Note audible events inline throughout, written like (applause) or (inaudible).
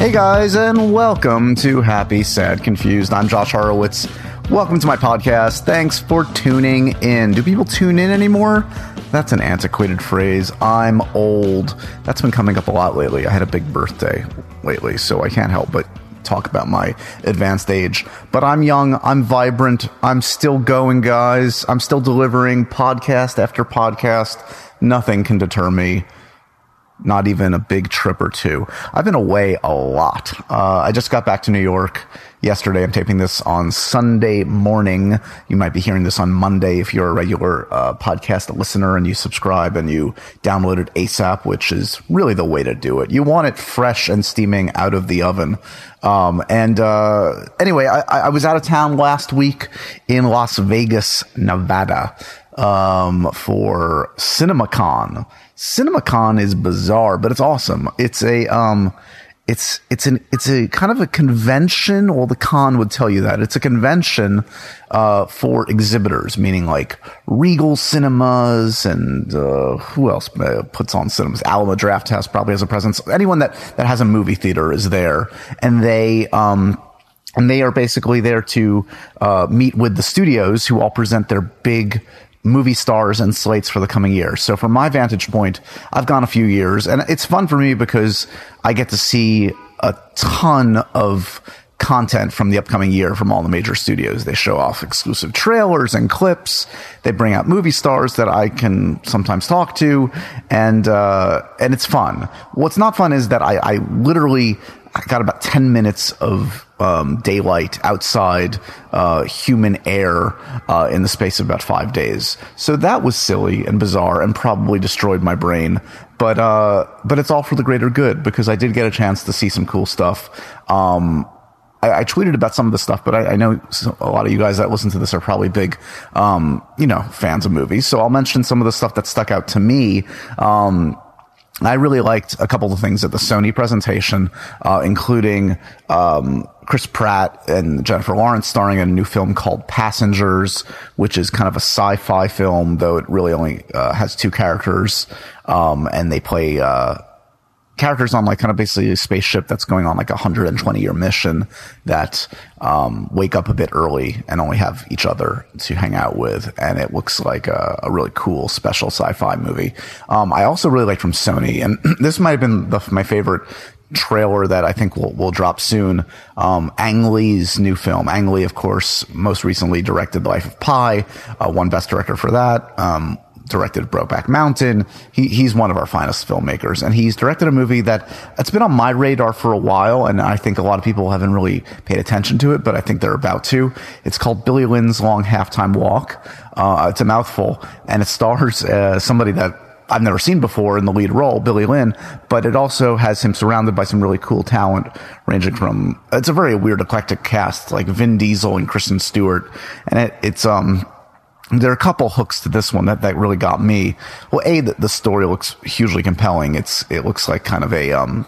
Hey guys, and welcome to Happy, Sad, Confused. I'm Josh Horowitz. Welcome to my podcast. Thanks for tuning in. Do people tune in anymore? That's an antiquated phrase. I'm old. That's been coming up a lot lately. I had a big birthday lately, so I can't help but talk about my advanced age. But I'm young, I'm vibrant, I'm still going, guys. I'm still delivering podcast after podcast. Nothing can deter me not even a big trip or two. I've been away a lot. Uh, I just got back to New York yesterday. I'm taping this on Sunday morning. You might be hearing this on Monday if you're a regular uh, podcast listener and you subscribe and you download it ASAP, which is really the way to do it. You want it fresh and steaming out of the oven. Um, and uh, anyway, I, I was out of town last week in Las Vegas, Nevada um, for CinemaCon. CinemaCon is bizarre, but it's awesome. It's a um, it's it's an it's a kind of a convention. Well, the con would tell you that it's a convention uh, for exhibitors, meaning like Regal Cinemas and uh, who else uh, puts on cinemas? Alamo Drafthouse probably has a presence. Anyone that that has a movie theater is there, and they um and they are basically there to uh, meet with the studios who all present their big movie stars and slates for the coming year. So from my vantage point, I've gone a few years and it's fun for me because I get to see a ton of content from the upcoming year from all the major studios. They show off exclusive trailers and clips. They bring out movie stars that I can sometimes talk to, and uh, and it's fun. What's not fun is that I, I literally I got about 10 minutes of um, daylight outside uh, human air uh, in the space of about five days. So that was silly and bizarre and probably destroyed my brain. But uh, but it's all for the greater good because I did get a chance to see some cool stuff. Um, I, I, tweeted about some of the stuff, but I, I, know a lot of you guys that listen to this are probably big, um, you know, fans of movies. So I'll mention some of the stuff that stuck out to me. Um, I really liked a couple of things at the Sony presentation, uh, including um, Chris Pratt and Jennifer Lawrence starring in a new film called Passengers, which is kind of a sci-fi film, though it really only uh, has two characters, um, and they play uh, characters on like kind of basically a spaceship that's going on like a 120 year mission that um, wake up a bit early and only have each other to hang out with. And it looks like a, a really cool special sci-fi movie. Um, I also really like from Sony, and (clears throat) this might have been the, my favorite trailer that I think will, will drop soon. Um, Ang Lee's new film. Ang Lee, of course, most recently directed The Life of Pi, uh, Best Director for that. Um, directed Brokeback Mountain. He, he's one of our finest filmmakers, and he's directed a movie that it's been on my radar for a while, and I think a lot of people haven't really paid attention to it, but I think they're about to. It's called Billy Lynn's Long Halftime Walk. Uh, it's a mouthful, and it stars uh, somebody that I've never seen before in the lead role, Billy Lynn, but it also has him surrounded by some really cool talent, ranging from it's a very weird eclectic cast like Vin Diesel and Kristen Stewart, and it, it's um there are a couple hooks to this one that, that really got me. Well, a the, the story looks hugely compelling. It's it looks like kind of a um,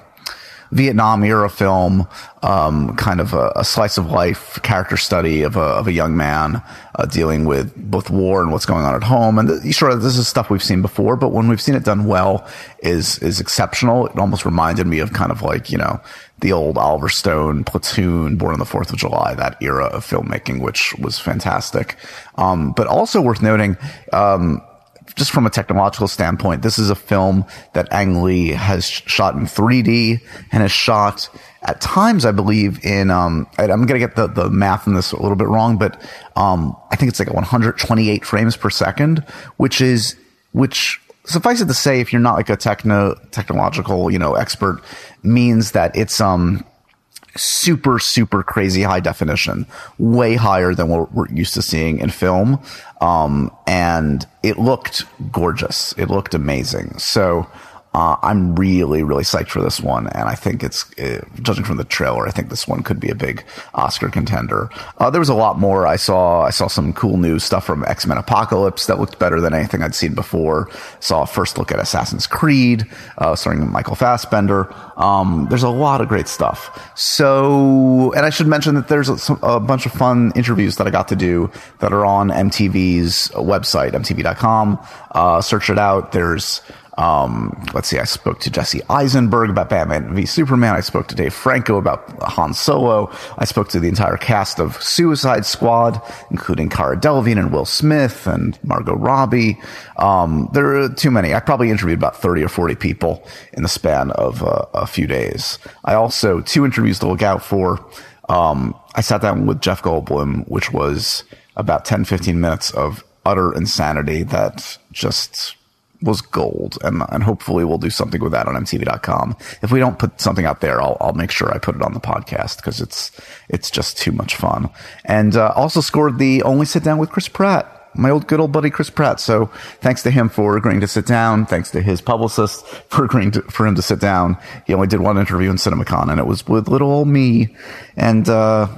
Vietnam era film, um, kind of a, a, slice of life character study of a, of a young man uh, dealing with both war and what's going on at home. And the, sure, this is stuff we've seen before, but when we've seen it done well, is is exceptional. It almost reminded me of kind of like you know the old Oliver Stone, Platoon, Born on the Fourth of July, that era of filmmaking, which was fantastic. Um, but also worth noting. Um, just from a technological standpoint, this is a film that Ang Lee has shot in 3D and has shot at times, I believe, in, um, I'm going to get the, the math in this a little bit wrong, but, um, I think it's like 128 frames per second, which is, which suffice it to say, if you're not like a techno, technological, you know, expert, means that it's, um, super, super crazy high definition, way higher than what we're used to seeing in film. Um, and it looked gorgeous. It looked amazing. So, uh, I'm really, really psyched for this one, and I think it's, uh, judging from the trailer, I think this one could be a big Oscar contender. Uh, there was a lot more. I saw, I saw some cool new stuff from X Men Apocalypse that looked better than anything I'd seen before. Saw a first look at Assassin's Creed, uh, starring Michael Fassbender. Um, there's a lot of great stuff. So, and I should mention that there's a, a bunch of fun interviews that I got to do that are on MTV's website, mtv.com. Uh, search it out. There's Um, let's see, I spoke to Jesse Eisenberg about Batman v Superman. I spoke to Dave Franco about Han Solo. I spoke to the entire cast of Suicide Squad, including Cara Delevingne and Will Smith and Margot Robbie. Um, there are too many. I probably interviewed about 30 or 40 people in the span of uh, a few days. I also, two interviews to look out for. Um, I sat down with Jeff Goldblum, which was about 10, 15 minutes of utter insanity that just was gold. And, and hopefully we'll do something with that on MTV.com. If we don't put something out there, I'll, I'll make sure I put it on the podcast because it's, it's just too much fun. And, uh, also scored the only sit down with Chris Pratt my old good old buddy Chris Pratt. So thanks to him for agreeing to sit down. Thanks to his publicist (laughs) for agreeing to, for him to sit down. He only did one interview in CinemaCon and it was with little old me. And, uh,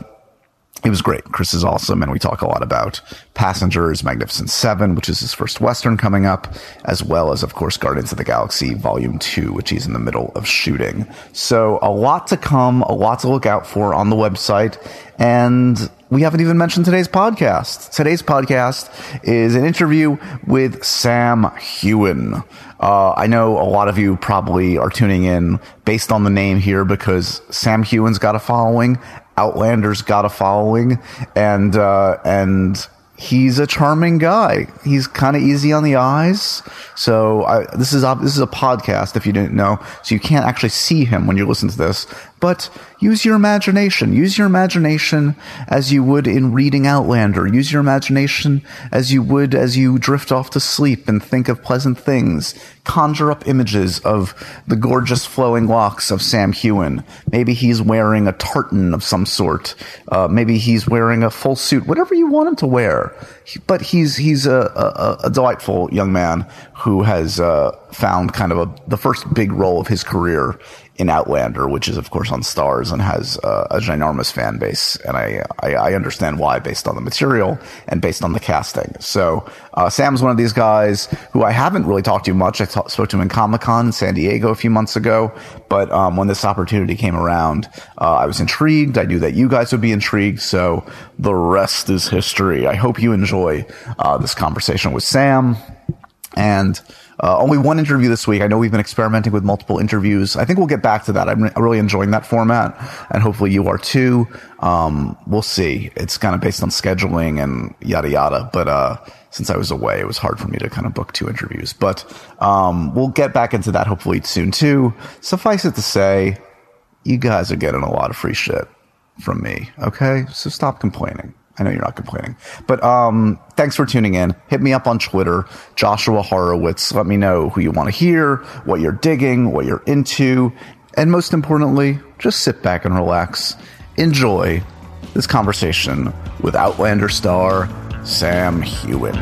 it was great. Chris is awesome, and we talk a lot about Passengers, Magnificent Seven, which is his first Western coming up, as well as, of course, Guardians of the Galaxy Volume 2, which he's in the middle of shooting. So a lot to come, a lot to look out for on the website, and we haven't even mentioned today's podcast. Today's podcast is an interview with Sam Heughan. Uh, I know a lot of you probably are tuning in based on the name here because Sam Heughan's got a following, Outlander's got a following, and uh, and he's a charming guy. He's kind of easy on the eyes. So I, this is this is a podcast if you didn't know. So you can't actually see him when you listen to this, but use your imagination. Use your imagination as you would in reading Outlander. Use your imagination as you would as you drift off to sleep and think of pleasant things. Conjure up images of the gorgeous flowing locks of Sam Heughan. Maybe he's wearing a tartan of some sort. Uh, maybe he's wearing a full suit. Whatever you want him to wear. But he's he's a, a, a delightful young man who has uh, found kind of a, the first big role of his career in Outlander, which is of course on Starz and has uh, a ginormous fan base, and I, I, I understand why based on the material and based on the casting. So uh, Sam's one of these guys who I haven't really talked to much. I t- spoke to him in Comic Con in San Diego a few months ago, but um, when this opportunity came around, uh, I was intrigued. I knew that you guys would be intrigued, so the rest is history. I hope you enjoy uh, this conversation with Sam and. Uh, only one interview this week. I know we've been experimenting with multiple interviews. I think we'll get back to that. I'm re- really enjoying that format, and hopefully you are too. Um, we'll see. It's kind of based on scheduling and yada yada. But uh, since I was away, it was hard for me to kind of book two interviews. But um, we'll get back into that hopefully soon too. Suffice it to say, you guys are getting a lot of free shit from me. Okay, so stop complaining. I know you're not complaining, but um, thanks for tuning in. Hit me up on Twitter, Joshua Horowitz. Let me know who you want to hear, what you're digging, what you're into, and most importantly, just sit back and relax. Enjoy this conversation with Outlander star Sam Heughan.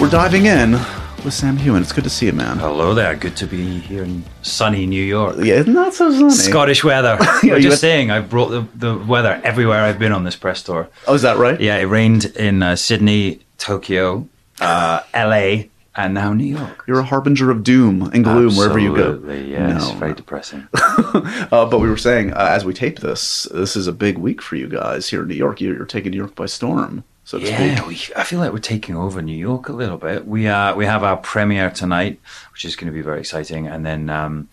We're diving in with Sam Heughan. It's good to see you, man. Hello there. Good to be here in sunny New York. Yeah, isn't that so sunny? Scottish weather. (laughs) Yeah, We're just had- saying, I brought the, the weather everywhere I've been on this press tour. Oh, is that right? Yeah, it rained in uh, Sydney, Tokyo, uh, LA, and now New York. You're a harbinger of doom and gloom wherever you go. Absolutely, Yeah, it's No. very depressing. (laughs) Uh, but we were saying, uh, as we tape this, this is a big week for you guys here in New York. You're, you're taking New York by storm, so to Yeah, we, I feel like we're taking over New York a little bit. We uh, we have our premiere tonight, which is going to be very exciting, and then um,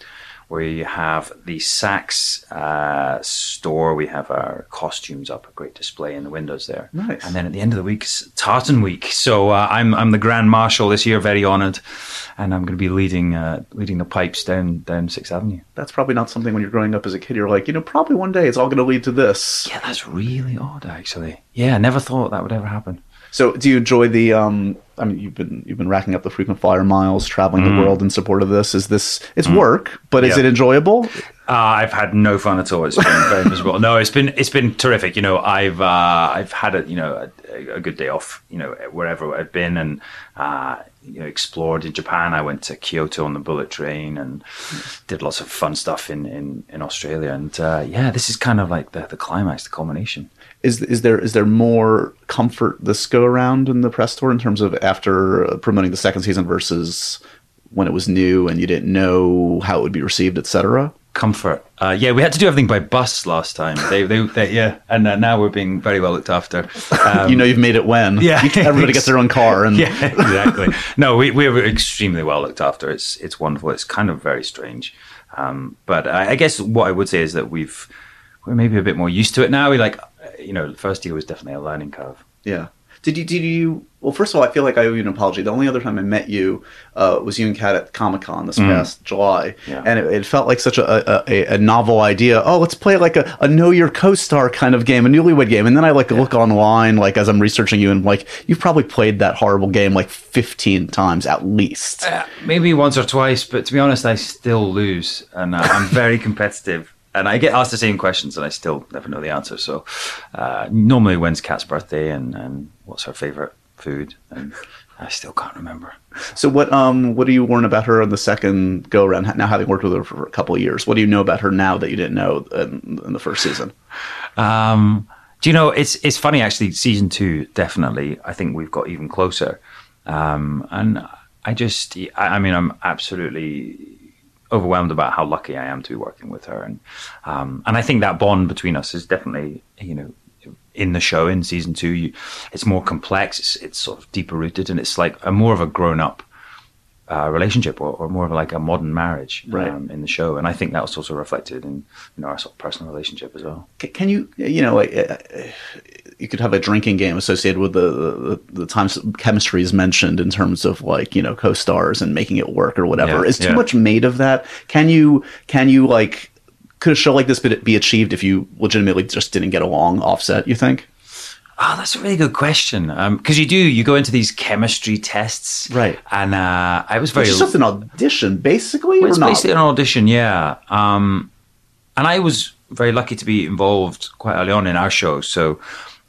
we have the Saks uh, store. We have our costumes up, a great display in the windows there. Nice. And then at the end of the week, it's Tartan Week. So uh, I'm I'm the Grand Marshal this year, very honoured, and I'm going to be leading uh, leading the pipes down down Sixth Avenue. That's probably not something when you're growing up as a kid, you're like, you know, probably one day it's all going to lead to this. Yeah, that's really odd, actually. Yeah, I never thought that would ever happen. So, do you enjoy the? Um, I mean, you've been you've been racking up the frequent flyer miles, traveling the world in support of this. Is this it's work, but is it enjoyable? Uh, I've had no fun at all. It's been very (laughs) miserable. No, it's been it's been terrific. You know, I've uh, I've had a you know a, a good day off. You know, wherever I've been and uh, you know explored in Japan. I went to Kyoto on the bullet train and did lots of fun stuff in in, in Australia. And uh, yeah, this is kind of like the the climax, the culmination. Is is there is there more comfort this go around in the press tour in terms of after uh, promoting the second season versus when it was new and you didn't know how it would be received, etc. comfort. Uh, yeah, we had to do everything by bus last time. They, they, they yeah, and uh, now we're being very well looked after. Um, (laughs) you know, you've made it when. (laughs) Yeah, everybody gets their own car, and (laughs) yeah, exactly. no, we we were extremely well looked after. It's it's wonderful. It's kind of very strange, um, but I, I, guess what I would say is that we've we're maybe a bit more used to it now. We like, you know, first year was definitely a learning curve. Yeah. Did you? Did you? Well, first of all, I feel like I owe you an apology. The only other time I met you uh, was you and Kat at Comic Con this mm. past July, yeah. and it, it, felt like such a, a, a, novel idea. Oh, let's play like a, a know your co-star kind of game, a newlywed game. And then I like yeah. look online, like as I'm researching you, and like you've probably played that horrible game like 15 times at least. Uh, maybe once or twice, but to be honest, I still lose, and uh, I'm very (laughs) competitive and I get asked the same questions, and I still never know the answer. So, uh, normally, when's Kat's birthday, and, and what's her favorite food, and I still can't remember. So, what um, what do you learn about her on the second go around? Now, having worked with her for a couple of years, what do you know about her now that you didn't know in, in the first season? Um, do you know it's it's funny actually? Season two, definitely. I think we've got even closer, um, and I just, I, I mean, I'm absolutely overwhelmed about how lucky I am to be working with her, and um, and I think that bond between us is definitely you know in the show in season two. You, it's more complex. It's it's sort of deeper rooted, and it's like a more of a grown up uh, relationship, or, or, more of like a modern marriage right. um, in the show. And I think that was also reflected in you know our sort of personal relationship as well. Can you you know? Uh, you could have a drinking game associated with the, the, the times chemistry is mentioned in terms of like you know co-stars and making it work or whatever. Yeah, is too yeah. much made of that? Can you can you like could a show like this be achieved if you legitimately just didn't get along offset? You think? Oh, that's a really good question. Because um, you do, you go into these chemistry tests, right? And uh, I was very. It's just an audition, basically. Well, it's basically an audition, yeah. Um, and I was very lucky to be involved quite early on in our show, so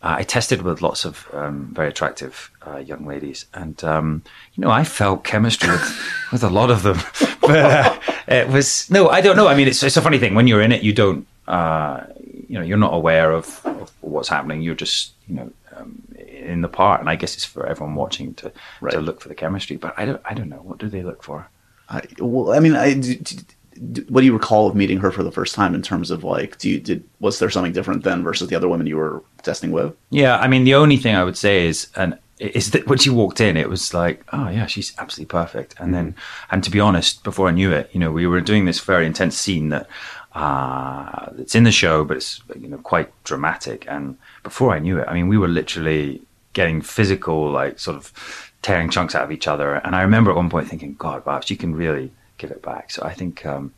uh, I tested with lots of um, very attractive uh, young ladies, and um, you know, I felt chemistry with, (laughs) with a lot of them. (laughs) but uh, it was no, I don't know. I mean, it's it's a funny thing when you're in it, you don't, uh, you know, you're not aware of, of, what's happening. You're just, you know, um, in the part, and I guess it's for everyone watching to right. to look for the chemistry. But I don't, I don't know. What do they look for? I, well, I mean, I what do you recall of meeting her for the first time in terms of like do you did was there something different then versus the other women you were testing with? Yeah i mean the only thing i would say is and is that when she walked in it was like oh yeah she's absolutely perfect. And then and to be honest before i knew it you know we were doing this very intense scene that uh it's in the show but it's you know quite dramatic. And before i knew it i mean we were literally getting physical like sort of tearing chunks out of each other. And i remember at one point thinking god wow she can really give it back. So I think, um,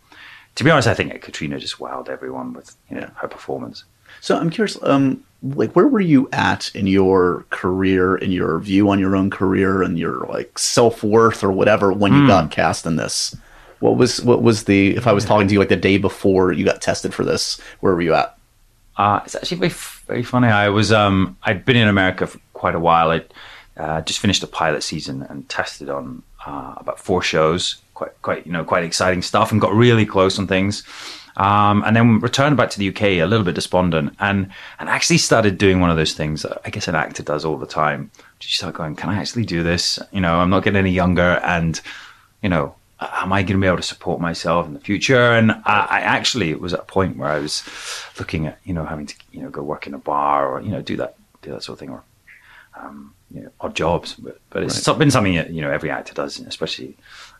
to be honest, I think Caitriona just wowed everyone with you know her performance. So I'm curious, um, like where were you at in your career, in your view on your own career, and your like self worth or whatever when you mm. got cast in this? What was what was the if I was talking to you like the day before you got tested for this, where were you at? Uh, it's actually very very funny. I was um I'd been in America for quite a while. I uh, just finished a pilot season and tested on uh, about four shows quite quite you know quite exciting stuff and got really close on things. Um, and then returned back to the UK a little bit despondent and and actually started doing one of those things that I guess an actor does all the time. You start going, can I actually do this? You know, I'm not getting any younger, and you know, am I going to be able to support myself in the future? And I, I, actually was at a point where I was looking at you know having to you know go work in a bar or you know do that do that sort of thing or um, you know, odd jobs. But but it's right. been something that you know every actor does, especially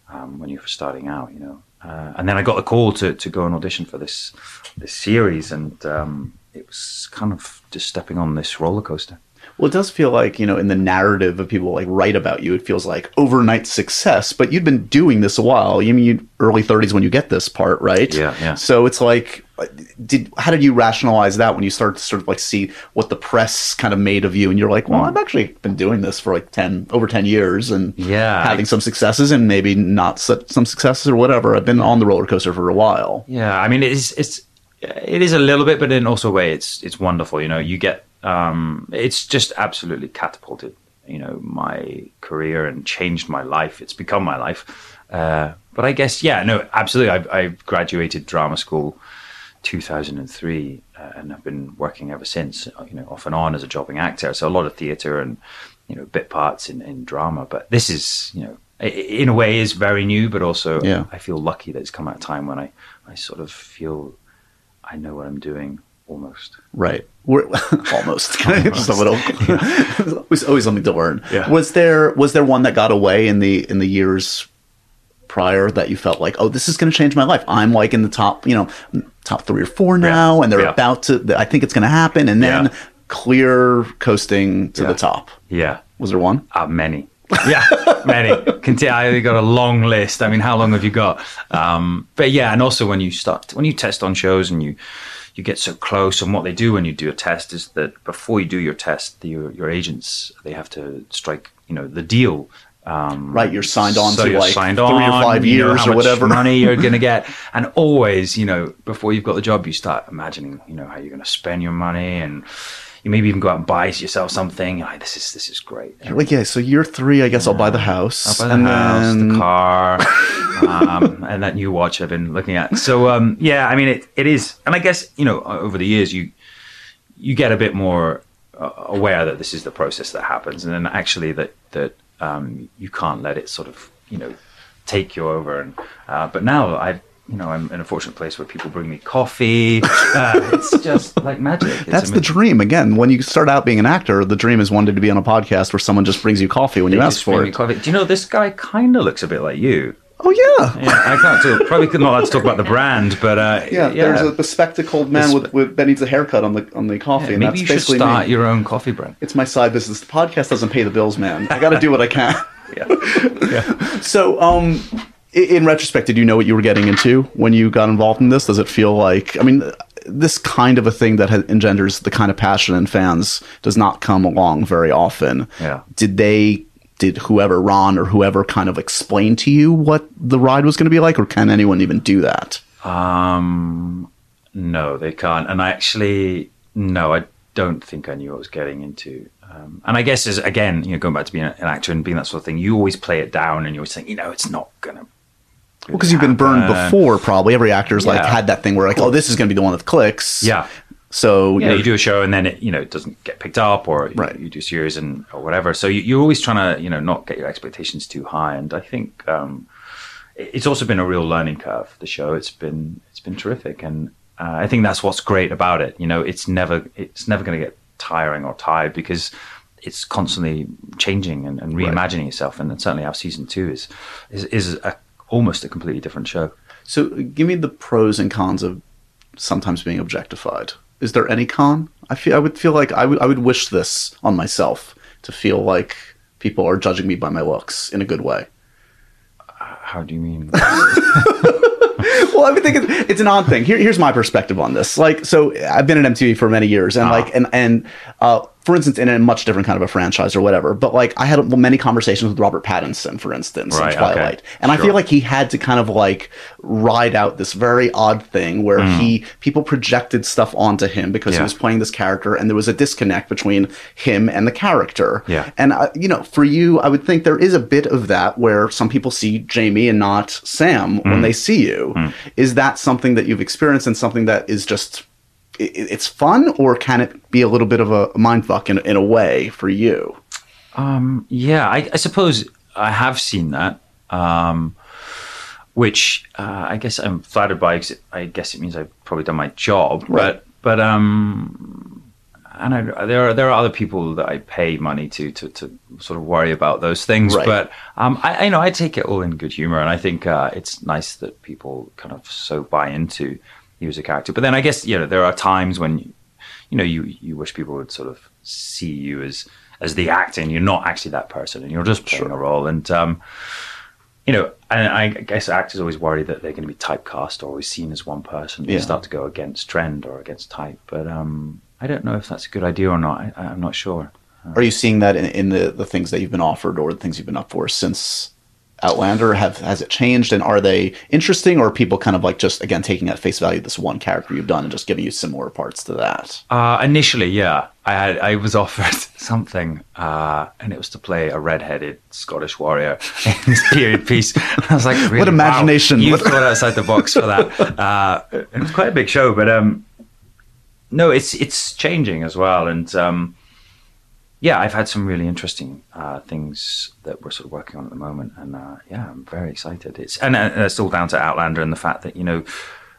um, when you're starting out, you know. Uh, and then I got the call to, to go and audition for this this series, and um, it was kind of just stepping on this roller coaster. Well, it does feel like, you know, in the narrative of people like write about you, it feels like overnight success, but you've been doing this a while. You mean you early 30s when you get this part, right? Yeah, yeah. So it's like uh, did how did you rationalize that when you start to sort of like see what the press kind of made of you and you're like, well, mm. I've actually been doing this for like 10 over 10 years and yeah, having some successes and maybe not some successes or whatever. I've been on the roller coaster for a while. Yeah, I mean it's it's it is a little bit, but in also a way, it's it's wonderful. You know, you get um, it's just absolutely catapulted, you know, my career and changed my life. It's become my life. Uh, but I guess, yeah, no, absolutely. I, I graduated drama school 2003 uh, and I've been working ever since, you know, off and on as a jobbing actor. So a lot of theatre and, you know, bit parts in, in drama. But this is, you know, in a way is very new, but also Yeah. I feel lucky that it's come at a time when I, I sort of feel I know what I'm doing almost. Right. We're (laughs) almost. Just a little. (laughs) always, always something to learn. Yeah. Was there was there one that got away in the in the years prior that you felt like, oh, this is going to change my life? I'm like in the top, you know, top three or four now, and they're Yeah. about to. I think it's going to happen, and then Yeah. clear coasting to Yeah. the top. Yeah. Was there one? Uh, many. Yeah, many. Conti- I got a long list. I mean, how long have you got? Um, but yeah, and also when you start, when you test on shows and you you get so close, and what they do when you do a test is that before you do your test, the, your your agents they have to strike, you know, the deal. Um, Right, you're signed on so to like three or on, five you know years or whatever. money you're (laughs) going to get, and always, you know, before you've got the job, you start imagining, you know, how you're going to spend your money, and you maybe even go out and buy yourself something. Like, this is this is great. Like, yeah. So year three, I guess I'll buy the house. I'll buy the and house, then- the car, (laughs) um, and that new watch I've been looking at. So um, yeah, I mean it, it is, and I guess you know over the years you you get a bit more uh, aware that this is the process that happens, and then actually that that um, you can't let it sort of you know take you over. And uh, but now I. You know, I'm in a fortunate place where people bring me coffee. (laughs) Uh, it's just like magic. It's That's the dream. Again, when you start out being an actor, the dream is one day to be on a podcast where someone just brings you coffee when you ask for it. coffee. Do you know this guy kind of looks a bit like you? Oh yeah. Yeah, I can't talk, probably not allowed to talk about the brand, but uh, Yeah, there's a bespectacled man with, with that needs a haircut on the on the coffee, and maybe that's you should start me. your own coffee brand. It's my side business. The podcast doesn't pay the bills, man. I got to do what I can. (laughs) Yeah, yeah. (laughs) So, um, in retrospect, did you know what you were getting into when you got involved in this? Does it feel like, I mean, this kind of a thing that engenders the kind of passion in fans does not come along very often. Yeah. Did they, did whoever, Ron or whoever, kind of explain to you what the ride was going to be like, or can anyone even do that? Um, no, they can't. And I actually, no, I don't think I knew what I was getting into. Um, and I guess as again, you know, going back to being an actor and being that sort of thing, you always play it down, and you always think, you know, it's not gonna. Well, because you've been burned before, probably. Every actor's like had that thing where, like, oh, this is going to be the one that clicks. Yeah. So, Yeah, you're- do a show and then it, you know, it doesn't get picked up, or Right. you, you do a series and or whatever. So you, you're always trying to, you know, not get your expectations too high. And I think um, it's also been a real learning curve. The show, it's been it's been terrific, and uh, I think that's what's great about it. You know, it's never it's never going to get tiring or tired because it's constantly changing and, and reimagining itself. And certainly our season two is is, is a, almost a completely different show. So, give me the pros and cons of sometimes being objectified. Is there any con? I feel I would feel like I would I would wish this on myself to feel like people are judging me by my looks in a good way. How do you mean? (laughs) (laughs) well, I would think it's, it's an odd thing. Here, here's my perspective on this. Like, so I've been at MTV for many years, and Ah. like, and and uh, for instance, in a much different kind of a franchise or whatever. But like, I had many conversations with Robert Pattinson, for instance, Right, in Twilight, okay. and I feel like he had to kind of like ride out this very odd thing where he people projected stuff onto him because he Hmm. Was playing this character, and there was a disconnect between him and the character. Yeah. And uh, you know, for you, I would think there is a bit of that where some people see Jamie and not Sam Hmm. when they see you. Is that something that you've experienced and something that is just it's fun, or can it be a little bit of a mind fuck in, in a way for you? Um, yeah, I, I suppose I have seen that, um, which uh, I guess I'm flattered by. 'cause it- I guess it means I've probably done my job. Right. But but um, and I, there are there are other people that I pay money to to, to sort of worry about those things. Right. But um, I, I you know I take it all in good humor, and I think uh, it's nice that people kind of so buy into you as a character. But then I guess you know there are times when you know you you wish people would sort of see you as as the actor and you're not actually that person and you're just playing a role. And um you know and i guess actors always worry that they're going to be typecast or always seen as one person. They Yeah. start to go against trend or against type. But um i don't know if that's a good idea or not. I, i'm not sure. Are you seeing that in, in the, the things that you've been offered or the things you've been up for since Outlander? Have has it changed, and are they interesting, or people kind of like just again taking at face value this one character you've done and just giving you similar parts to that? Uh, initially, yeah, I had I was (laughs) offered something, uh, and it was to play a red-headed Scottish warrior in this period piece. And (laughs) I was like, really, What imagination. Wow, you thought outside the box for that. (laughs) Uh, it was quite a big show, but um, no, it's it's changing as well, and um, yeah, I've had some really interesting uh, things that we're sort of working on at the moment, and uh, yeah, I'm very excited. It's and, and it's all down to Outlander and the fact that you know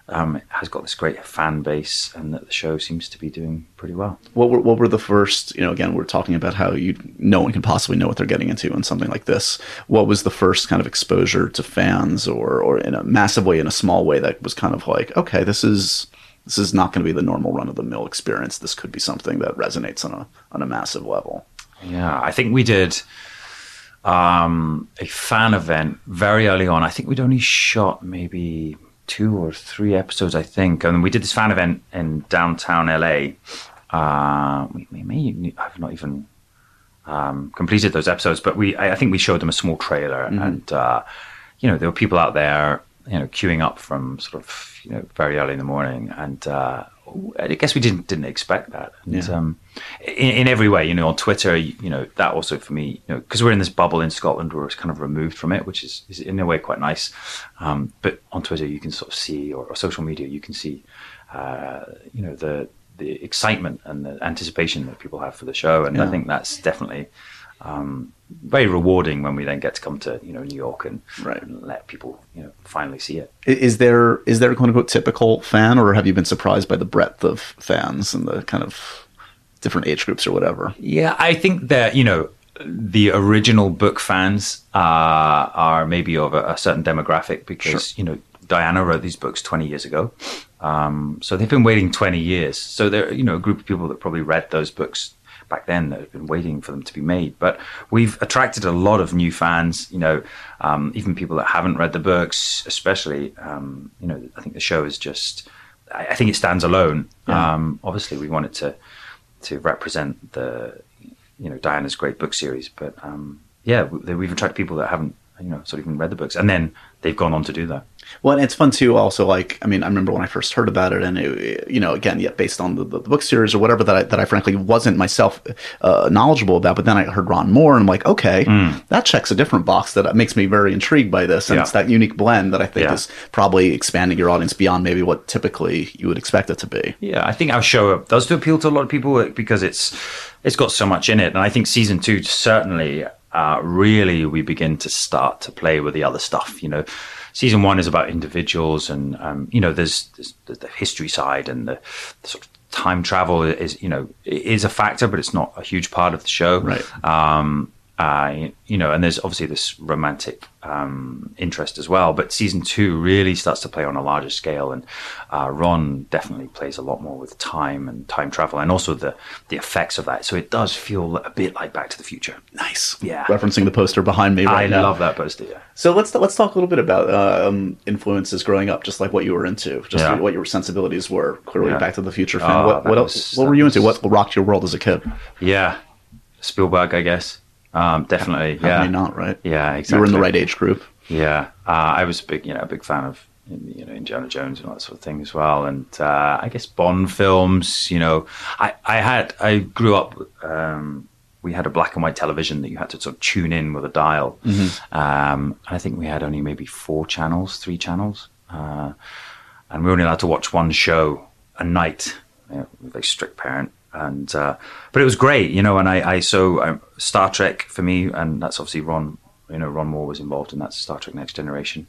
um, it has got this great fan base, and that the show seems to be doing pretty well. What were what were the first? You know, again, we're talking about how you no one can possibly know what they're getting into in something like this. What was the first kind of exposure to fans, or or in a massive way, in a small way, that was kind of like, okay, this is this is not going to be the normal run of the mill experience. This could be something that resonates on a on a massive level. Yeah, I think we did um, a fan event very early on. I think we'd only shot maybe two or three episodes, I think, and we did this fan event in downtown LA. Uh, we, we may have not even um, completed those episodes, but we I, I, think we showed them a small trailer, mm-hmm. and uh, you know there were people out there, you know, queuing up from sort of you know very early in the morning, and uh, I guess we didn't didn't expect that. And, yeah. um, in, in, every way, you know, on Twitter, you, you know, that also for me, you know, because we're in this bubble in Scotland where it's kind of removed from it, which is, is in a way quite nice. Um, but on Twitter, you can sort of see, or, or social media, you can see, uh, you know, the the excitement and the anticipation that people have for the show, and yeah. I think that's definitely um, very rewarding when we then get to come to you know New York and, right. and, let people you know finally see it. Is there is there a quote unquote typical fan, or have you been surprised by the breadth of fans and the kind of different age groups or whatever? Yeah, I think that you know the original book fans uh, are maybe of a, a certain demographic because sure. you know Diana wrote these books 20 years ago. Um, so they've been waiting 20 years. So they're, you know, a group of people that probably read those books back then that have been waiting for them to be made. But we've attracted a lot of new fans, you know, um, even people that haven't read the books, especially, um, you know, I think the show is just, I, I think it stands alone. Yeah. Um, obviously, we wanted to, to represent the, you know, Diana's great book series, but um, yeah, we've attracted people that haven't, you know, sort of even read the books. And then they've gone on to do that. Well, and it's fun too. Also, like I mean, I remember when I first heard about it, and it, you know, again, yet based on the, the, book series or whatever that I, that I frankly wasn't myself uh, knowledgeable about. But then I heard Ron Moore, and I'm like, okay, mm. that checks a different box that makes me very intrigued by this, and yeah. it's that unique blend that I think yeah. is probably expanding your audience beyond maybe what typically you would expect it to be. Yeah, I think our show does to appeal to a lot of people because it's it's got so much in it, and I think season two certainly uh, really we begin to start to play with the other stuff, you know season one is about individuals, and um, you know, there's, there's, the history side and the, the, sort of time travel is you know is a factor, but it's not a huge part of the show. Right. Um, uh, you know, and there's obviously this romantic um, interest as well. But season two really starts to play on a larger scale, and uh, Ron definitely plays a lot more with time and time travel, and also the the effects of that. So it does feel a bit like Back to the Future. Nice, yeah. Referencing the poster behind me right I now. I love that poster. Yeah. So let's let's talk a little bit about um, influences growing up, just like what you were into, just yeah. what your sensibilities were. Clearly, yeah. Back to the Future fan. Oh, what, what else? what were you into? What rocked your world as a kid? Yeah, Spielberg, I guess. Um, definitely. How yeah. not, right? Yeah, exactly. You were in the right age group. Yeah. Uh, I was a big, you know, a big fan of, you know, Indiana Jones and all that sort of thing as well. And uh, I guess Bond films, you know, I, I had, I grew up, um, we had a black and white television that you had to sort of tune in with a dial. Mm-hmm. Um, I think we had only maybe four channels, three channels. Uh, and we were only allowed to watch one show a night. You know, very strict parent and uh, but it was great, you know. And I, I so um, Star Trek for me, and that's obviously Ron. You know, Ron Moore was involved in that Star Trek Next Generation.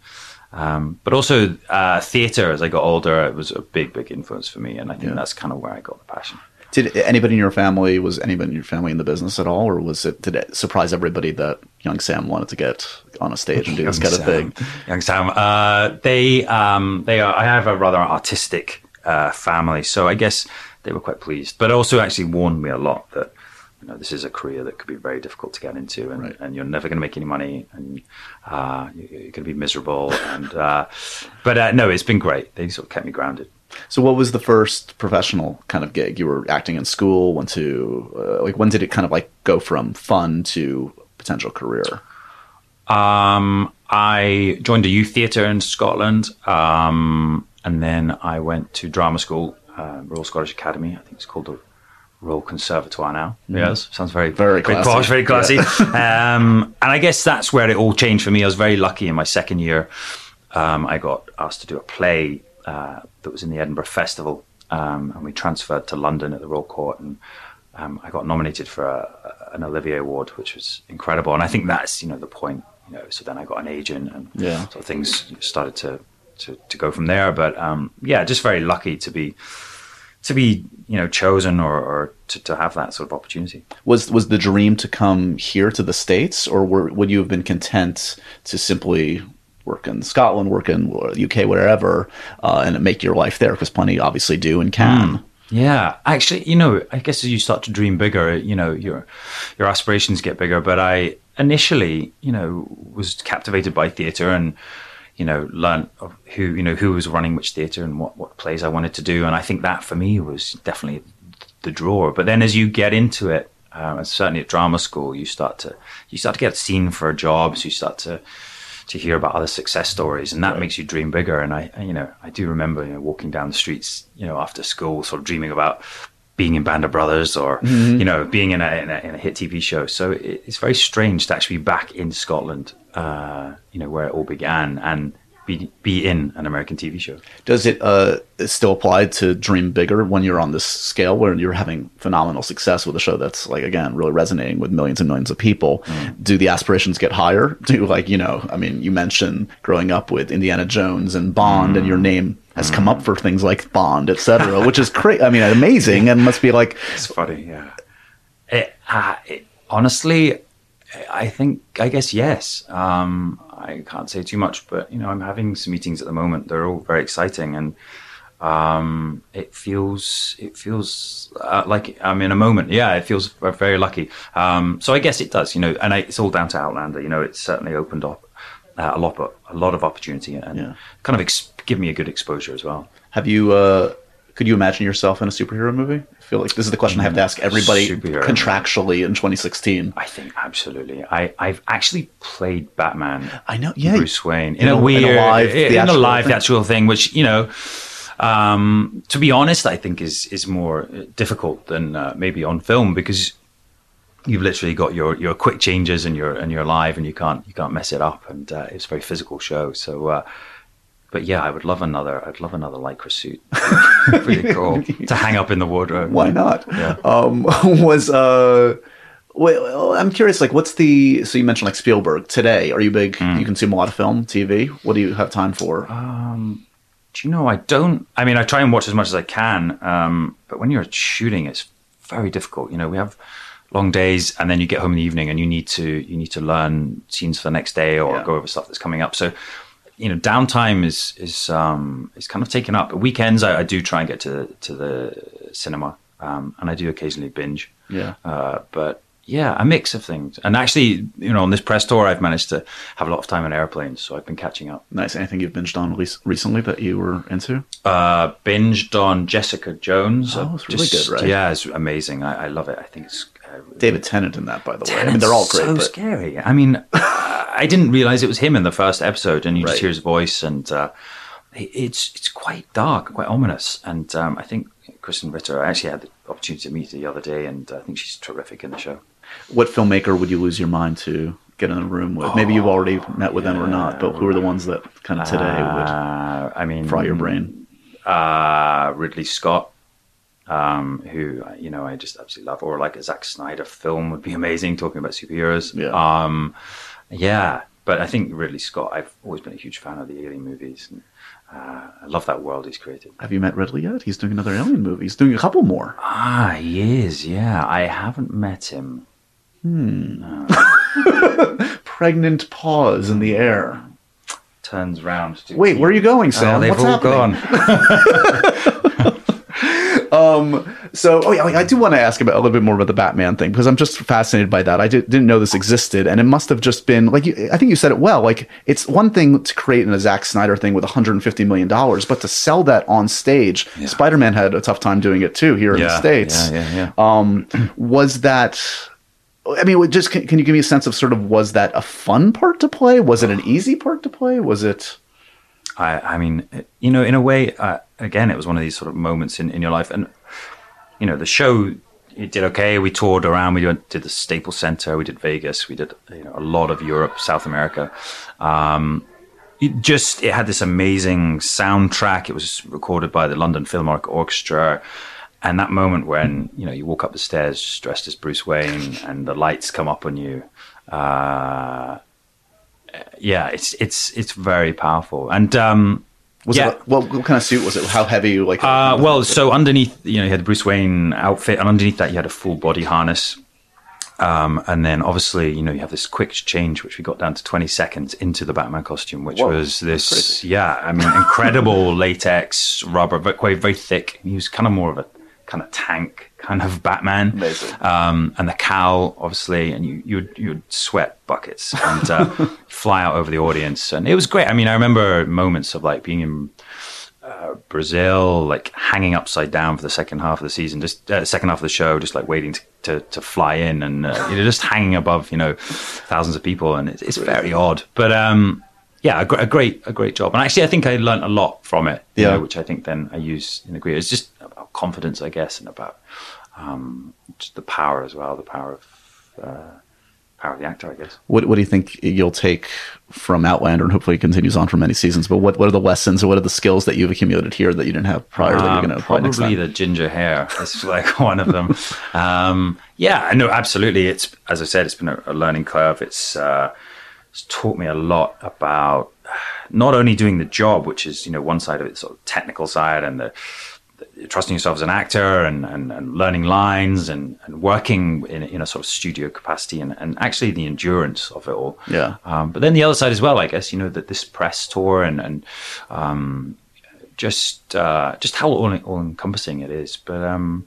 Um, but also uh, theater as I got older, it was a big, big influence for me, and I think yeah. that's kind of where I got the passion. Did anybody in your family was anybody in your family in the business at all, or was it did it surprise everybody that young Sam wanted to get on a stage and do this kind Sam. of thing? Young Sam, uh, they um, they are. I have a rather artistic uh, family, so I guess they were quite pleased. But also actually warned me a lot that you know this is a career that could be very difficult to get into, and, right. and you're never going to make any money, and uh, you're, going to be miserable. and uh, but uh, no, it's been great. They sort of kept me grounded. So, what was the first professional kind of gig? You were acting in school. Went to uh, like when did it kind of like go from fun to potential career? Um, I joined a youth theatre in Scotland, um, and then I went to drama school uh, Royal Scottish Academy. I think it's called the Royal Conservatoire now. Mm. Yes, sounds very very, very posh, very classy. Yeah. (laughs) um, and I guess that's where it all changed for me. I was very lucky in my second year. Um, I got asked to do a play uh, that was in the Edinburgh Festival, um, and we transferred to London at the Royal Court, and um, I got nominated for a, an Olivier Award, which was incredible. And I think that's you know the point. You know, so then I got an agent, and Yeah. so things started to to, to go from there. But um, yeah, just very lucky to be to be you know chosen or, or to, to have that sort of opportunity. Was was the dream to come here to the states, or were, would you have been content to simply work in Scotland, work in the UK, wherever, uh, and make your life there? Because plenty obviously do and can. Yeah, actually, you know, I guess as you start to dream bigger, you know, your your aspirations get bigger. But I initially, you know, was captivated by theatre and you know learn who you know who was running which theatre and what what plays I wanted to do. And I think that for me was definitely the draw. But then as you get into it, um, and certainly at drama school, you start to you start to get seen for jobs. You start to to hear about other success stories, and that makes you dream bigger. And I, you know, I do remember you know walking down the streets, you know, after school, sort of dreaming about being in Band of Brothers or you know being in a, in a in a hit TV show. So it, it's very strange to actually be back in Scotland, uh, you know, where it all began, and be be in an American TV show. Does it uh, still apply to dream bigger when you're on this scale where you're having phenomenal success with a show that's like again really resonating with millions and millions of people? Do the aspirations get higher? (laughs) Do like you know? I mean, you mentioned growing up with Indiana Jones and Bond, and your name has come up for things like Bond, etc., which is great. I mean, amazing, and must be like It's funny, yeah. It, uh, it, honestly, I think I guess yes. Um, I can't say too much, but you know, I'm having some meetings at the moment. They're all very exciting, and um, it feels it feels uh, like I'm in a moment. Yeah, it feels very lucky. Um, so I guess it does, you know, and I, it's all down to Outlander. You know, it's certainly opened up uh, a lot, of, a lot of opportunity, and Yeah. kind of ex- give me a good exposure as well. Have you? Uh, could you imagine yourself in a superhero movie? I feel like this is the question I have to ask everybody Superhero. contractually in 2016. I think absolutely. I, I've actually played Batman. I know, yeah. Bruce Wayne in, In a- a, in a weird, live in a live thing. theatrical thing, which you know, um, to be honest, I think is is more difficult than uh, maybe on film because you've literally got your your quick changes and you're and you're live and you can't you can't mess it up and uh, it's a very physical show. So. Uh, but yeah, I would love another. I'd love another lycra suit. (laughs) Pretty cool to hang up in the wardrobe. Why not? Yeah. Um, (laughs) was uh, well, I'm curious. Like, what's the? So you mentioned like Spielberg today. Are you big? Hmm. You consume a lot of film, TV. What do you have time for? Uh, Do you know I don't? I mean, I try and watch as much as I can, um, but when you're shooting, it's very difficult. You know, we have long days, and then you get home in the evening, and you need to you need to learn scenes for the next day or Yeah. go over stuff that's coming up. So, you know, downtime is is um, is kind of taken up. Weekends, I, I do try and get to to the cinema, um, and I do occasionally binge. Yeah. Uh, but yeah, a mix of things. And actually, you know, on this press tour, I've managed to have a lot of time on airplanes, so I've been catching up. Nice. Anything you've binged on recently that you were into? uh, binged on Jessica Jones. Oh, it's really good, right? Yeah, it's amazing. I, I love it. I think it's uh, David Tennant in that, by the way. I mean, they're all great. So but scary. I mean, I didn't realize it was him in the first episode, and you Right. just hear his voice, and uh, it's it's quite dark, quite ominous. And um, I think Krysten Ritter. I actually had the opportunity to meet her the other day, and I think she's terrific in the show. what filmmaker would you lose your mind to get in a room with? Maybe you've already met with them or not, but who are the ones that kind of today would Uh, I mean, fry your brain? uh, Ridley Scott, um, who you know I just absolutely love, or like a Zack Snyder film would be (laughs) amazing. Talking about superheroes, Yeah. um, yeah. But I think Ridley Scott. I've always been a huge fan of the Alien movies. And, uh, I love that world he's created. Have you met Ridley yet? He's doing another Alien movie. He's doing a couple more. Ah, he is. Yeah, I haven't met him. (laughs) Pregnant pause in the air. Turns round. To Wait, where are you going, Oh, they've What's all happening? gone. (laughs) So, oh yeah, I do want to ask about a little bit more about the Batman thing because I'm just fascinated by that. I did, didn't know this existed, and it must have just been like you, I think you said it well. Like it's one thing to create a Zack Snyder thing with 150 million dollars, but to sell that on stage, Spider-Man had a tough time doing it too here in the states. yeah, yeah, yeah. Um, was that? I mean, just can, can you give me a sense of sort of was that a fun part to play? Was it an easy part to play? Was it? I, I mean, you know, in a way, uh, again, it was one of these sort of moments in, in your life. And, you know, the show, it did okay. We toured around. We went, did the Staples Center. We did Vegas. We did, you know, a lot of Europe, South America. Um, it just, it had this amazing soundtrack. It was recorded by the London Philharmonic Orchestra. and that moment when you know you walk up the stairs dressed as Bruce Wayne and the lights come up on you, uh, yeah, it's it's it's very powerful. And um, Was yeah, it what, what kind of suit was it? How heavy? Like uh, well, so underneath, you know, you had the Bruce Wayne outfit, and underneath that, you had a full body harness. Um, and then obviously, you know, you have this quick change, which we got down to 20 seconds into the Batman costume, which Whoa, was this, crazy. yeah, I mean, incredible (laughs) latex rubber, but very, very thick. He was kind of more of a kind of tank kind of Batman. Amazing. Um, and the cowl, obviously, and you, you'd, you'd sweat buckets and uh, (laughs) fly out over the audience. And it was great. I mean, I remember moments of like being in uh, Brazil, like hanging upside down for the second half of the season, just uh, second half of the show, just like waiting to, to, to fly in and uh, you know, just hanging above, you know, thousands of people, and it's, it's very odd. But um, yeah, a, gr- a great a great job, and actually, I think I learned a lot from it. you Yeah. know, which I think then I use in the career. It's just about confidence, I guess, and about um, the power as well, the power of uh, power of the actor, I guess. What What do you think you'll take from Outlander, and hopefully it continues on for many seasons? But what What are the lessons, or what are the skills that you've accumulated here that you didn't have prior that you're Um, going to apply next probably the ginger hair is like (laughs) one of them. um, yeah, I know absolutely. It's as I said, it's been a, a learning curve. It's uh, it's taught me a lot about not only doing the job, which is you know one side of it, sort of technical side, and the trusting yourself as an actor and, and, and learning lines and, and working in, in a sort of studio capacity and, and actually the endurance of it all. Yeah. Um, but then the other side as well, I guess, you know, that this press tour and, and um, just uh, just how all, all encompassing it is. But um,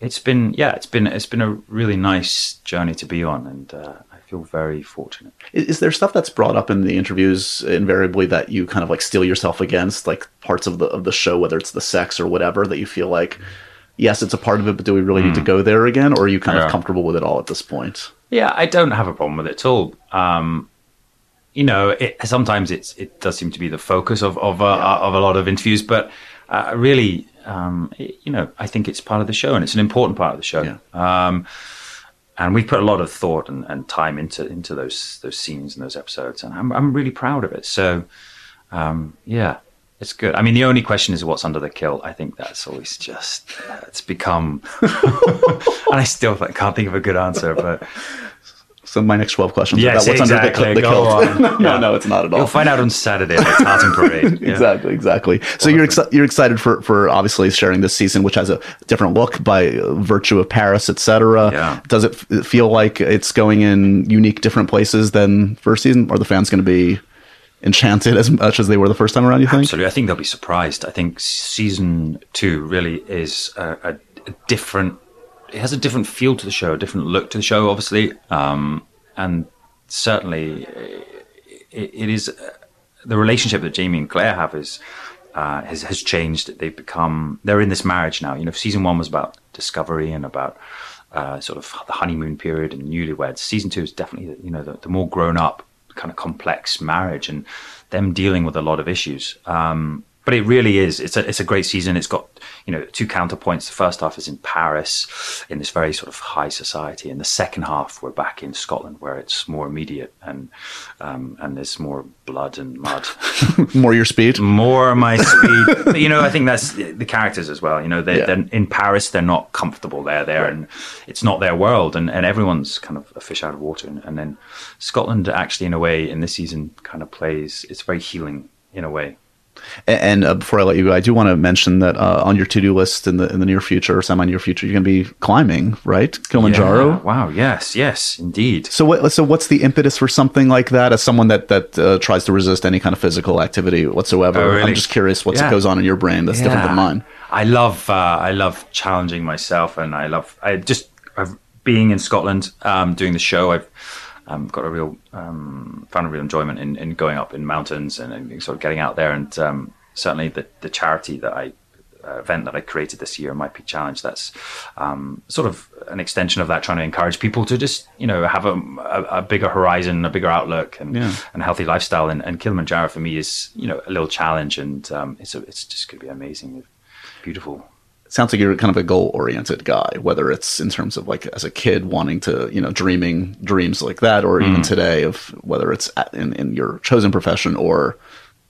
it's been yeah, it's been it's been a really nice journey to be on, and uh, feel very fortunate. Is, is there stuff that's brought up in the interviews invariably that you kind of like steel yourself against, like parts of the of the show, whether it's the sex or whatever, that you feel like, yes, it's a part of it, but do we really need to go there again, or are you kind of Hmm. Comfortable with it all at this point? Yeah, I don't have a problem with it at all. Um, you know, it, sometimes it's it does seem to be the focus of of, uh, of a lot of interviews, but uh, really, um, it- you know, I think it's part of the show and it's an important part of the show. Yeah. Um, and we've put a lot of thought and, and time into into those those scenes and those episodes, and I'm I'm really proud of it. So, um, yeah, it's good. I mean, the only question is what's under the kilt. I think that's always just it's become, (laughs) and I still can't think of a good answer, but. So my next twelve questions Yes, about what's exactly. under the, the kilt. on. (laughs) no, Yeah. no, it's not at all. You'll find out on Saturday at the Tartan Parade. (laughs) Yeah. Exactly, exactly. So you're exci- you're excited for for obviously sharing this season, which has a different look by virtue of Paris, etc. Yeah. Does it f- feel like it's going in unique, different places than first season? Are the fans going to be enchanted as much as they were the first time around? You think? Absolutely. I think they'll be surprised. I think season two really is a, a different. It has a different feel to the show, a different look to the show, obviously, um, and certainly it, it is uh, the relationship that Jamie and Claire have is uh, has has changed. They've become they're in this marriage now. You know, season one was about discovery and about uh, sort of the honeymoon period and newlyweds. Season two is definitely you know the, the more grown up kind of complex marriage and them dealing with a lot of issues. Um, but it really is. It's a it's a great season. It's got you know two counterpoints. The first half is in Paris, in this very sort of high society, and the second half we're back in Scotland, where it's more immediate and um, and there's more blood and mud. (laughs) More your speed. more my speed. (laughs) but you know, I think that's the characters as well. You know, they, Yeah. they're in Paris. They're not comfortable there. There, and it's not their world, and, and everyone's kind of a fish out of water. And, and then Scotland, actually, in a way, in this season, kind of plays. It's very healing in a way. And uh, before I let you go, I do want to mention that uh, on your to do list in the in the near future or semi near future, you're going to be climbing, right? Kilimanjaro. Yeah. Wow. Yes. Yes. Indeed. So what? So what's the impetus for something like that? As someone that that uh, tries to resist any kind of physical activity whatsoever, Oh, really? I'm just curious what Yeah. goes on in your brain that's different than mine. I love uh, I love challenging myself, and I love I just I've, being in Scotland, um, doing the show. I've um, got a real um, found a real enjoyment in, in going up in mountains and, and sort of getting out there, and um, certainly the the charity that I uh, event that I created this year, My Peak Challenge. That's um, sort of an extension of that, trying to encourage people to just you know have a, a, a bigger horizon, a bigger outlook, and Yeah. and a healthy lifestyle. And, and Kilimanjaro for me is you know a little challenge, and um, it's a, it's just going to be amazing, beautiful. Sounds like you're kind of a goal oriented guy, whether it's in terms of like as a kid wanting to, you know, dreaming dreams like that, or Mm. even today of whether it's in, in your chosen profession or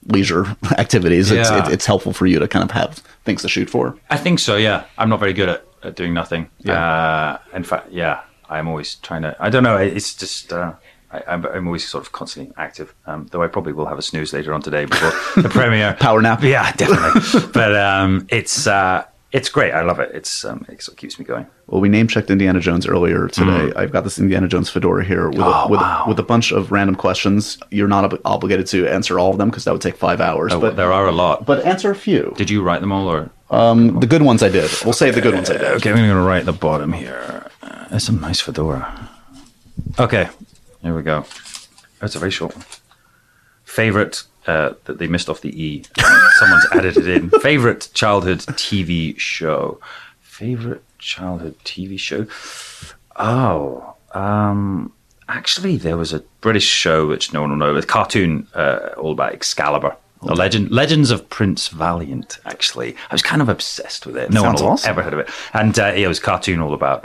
leisure (laughs) activities, it's, Yeah. it's it's helpful for you to kind of have things to shoot for. I think so. Yeah, I'm not very good at, at doing nothing. Yeah. Uh, in fact, yeah, I'm always trying to. I don't know. It's just. Uh, I, I'm, I'm always sort of constantly active. Um, though I probably will have a snooze later on today before (laughs) the premiere. Power nap. Yeah, definitely. (laughs) but um, it's uh, it's great. I love it. It's um, it keeps me going. Well, we name checked Indiana Jones earlier today. I've got this Indiana Jones fedora here with, Mm. Oh, a, with, wow. with a bunch of random questions. You're not ob- obligated to answer all of them because that would take five hours. Oh, but there are a lot. but answer a few. Did you write them all, or Um, the good ones I did. We'll save the good ones I did. Okay, I'm going to write the bottom here. Uh, that's a nice fedora. Okay, here we go. It's a very short one. Favorite uh, that they missed off the E. Someone's (laughs) added it in. Favorite childhood TV show. Favorite childhood TV show. Oh, um, actually, there was a British show which no one will know. A cartoon uh, all about Excalibur. The legend, Legends of Prince Valiant. Actually, I was kind of obsessed with it. No Sounds one awesome. ever heard of it. And uh, yeah, it was a cartoon all about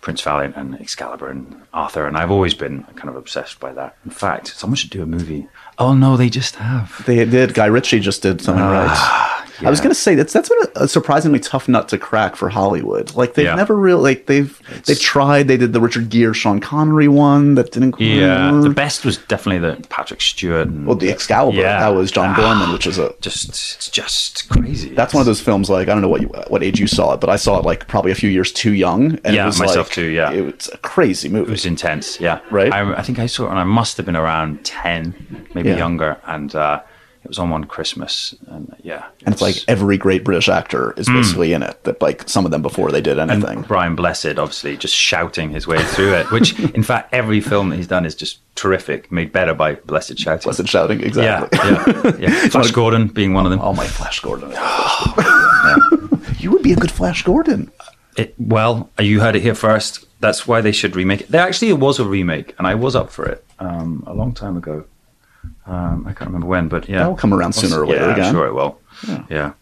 Prince Valiant and Excalibur and Arthur. And I've always been kind of obsessed by that. In fact, someone should do a movie. Oh no, they just have. They did. Guy Ritchie just did something ah. right. I was going to say that's that's been a, surprisingly tough nut to crack for Hollywood. Like they've Yeah. never really like they've they've tried. They did the Richard Gere, Sean Connery one that didn't. Yeah, the best was definitely the Patrick Stewart. And well, the Excalibur. Yeah. That was John Ah. Boorman, which is a just it's just crazy. That's one of those films. Like I don't know what you, what age you saw it, but I saw it like probably a few years too young. And Yeah, it was myself like- too, yeah. it was a crazy movie. It was intense, yeah. Right? I, I think I saw it when I must have been around 10, maybe Yeah. younger. And uh, it was on one Christmas. And yeah. and it's like every great British actor is basically in it. That like some of them before they did Hmm. and anything. Brian Blessed, obviously, just shouting his way through it, which, (laughs) in fact, every film that he's done is just terrific, made better by Blessed shouting. Wasn't shouting exactly. yeah, yeah. (laughs) Flash Gordon being one of them. Oh my Flash Gordon! (laughs) you would be a good Flash Gordon. It, well, you heard it here first. That's why they should remake it. There actually was a remake, and I was up for it um, a long time ago. Um, I can't remember when, but yeah, That'll come around sooner or later yeah, again. I'm sure it will. Yeah.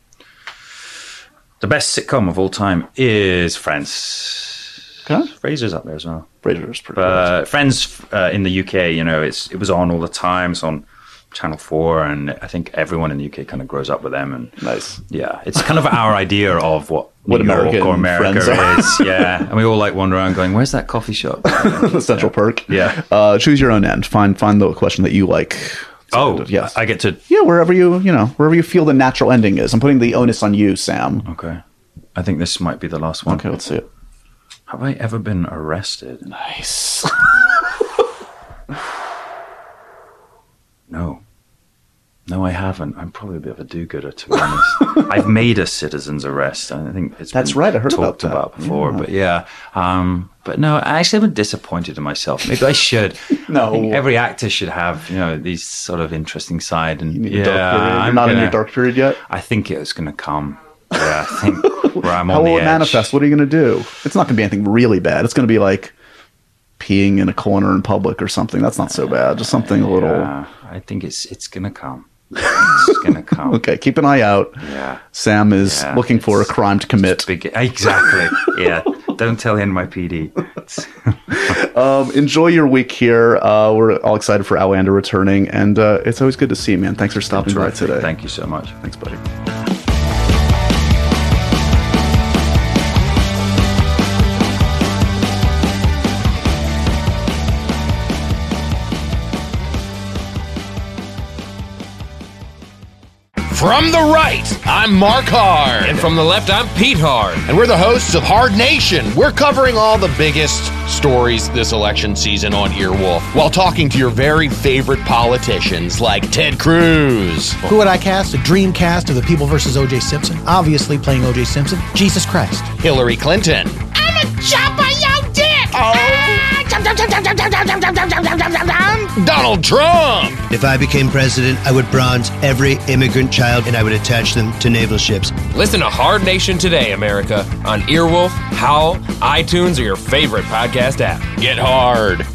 The best sitcom of all time is Friends. Okay. Frasier's up there as well. Frasier's pretty. Uh, Friends uh, in the UK, you know, it's it was on all the time. It's on Channel Four, and I think everyone in the UK kind of grows up with them. And. Nice. yeah, it's kind of our idea of what (laughs) What New York or America is. (laughs) Yeah, and we all like wander around going, "Where's that coffee shop?" the (laughs) Central Perk. Yeah. Uh, choose your own end. Find find the question that you like. Oh, yes. I get to. yeah, wherever you you know wherever you feel the natural ending is. I'm putting the onus on you, Sam. Okay, I think this might be the last one. Okay, let's see it. Have I ever been arrested? Nice. (sighs) No. No, I haven't. I'm probably a bit of a do-gooder, to be honest. (laughs) I've made a citizen's arrest. I think it's That's been right, I heard about talked that. about before. Yeah. But yeah, um, but no, I actually am disappointed in myself. Maybe I should. (laughs) No. I every actor should have you know these sort of interesting side. And You yeah, I'm not in gonna- your dark period yet. I think it's going to come. Yeah, I think (laughs) where I'm How on the will it edge. manifest? What are you going to do? It's not going to be anything really bad. It's going to be like peeing in a corner in public or something. That's not so bad. Just something a little. Yeah, I think it's it's going to come. It's going to come. Okay, keep an eye out. Yeah. Sam is Yeah, looking for a crime to commit. Big, exactly. Yeah. Don't tell NYPD. (laughs) Um, enjoy your week here. Uh, we're all excited for Outlander returning, and uh, it's always good to see you, man. Thanks for stopping by today. Thank you so much. Thanks, buddy. From the right, I'm Mark Hard. And from the left, I'm Pete Hard. And we're the hosts of Hard Nation. We're covering all the biggest stories this election season on Earwolf while talking to your very favorite politicians like Ted Cruz, Who would I cast? A dream cast of the People versus O.J. Simpson. Obviously playing O.J. Simpson. Jesus Christ. Hillary Clinton, Donald Trump, If I became president, I would bronze every immigrant child and I would attach them to naval ships. Listen to Hard Nation today, America, on Earwolf, Howl, iTunes, or your favorite podcast app. Get Hard.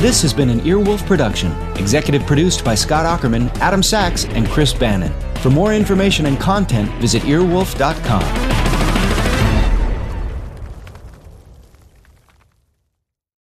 This has been an Earwolf production, executive produced by Scott Aukerman, Adam Sachs, and Chris Bannon. For more information and content, visit earwolf.com.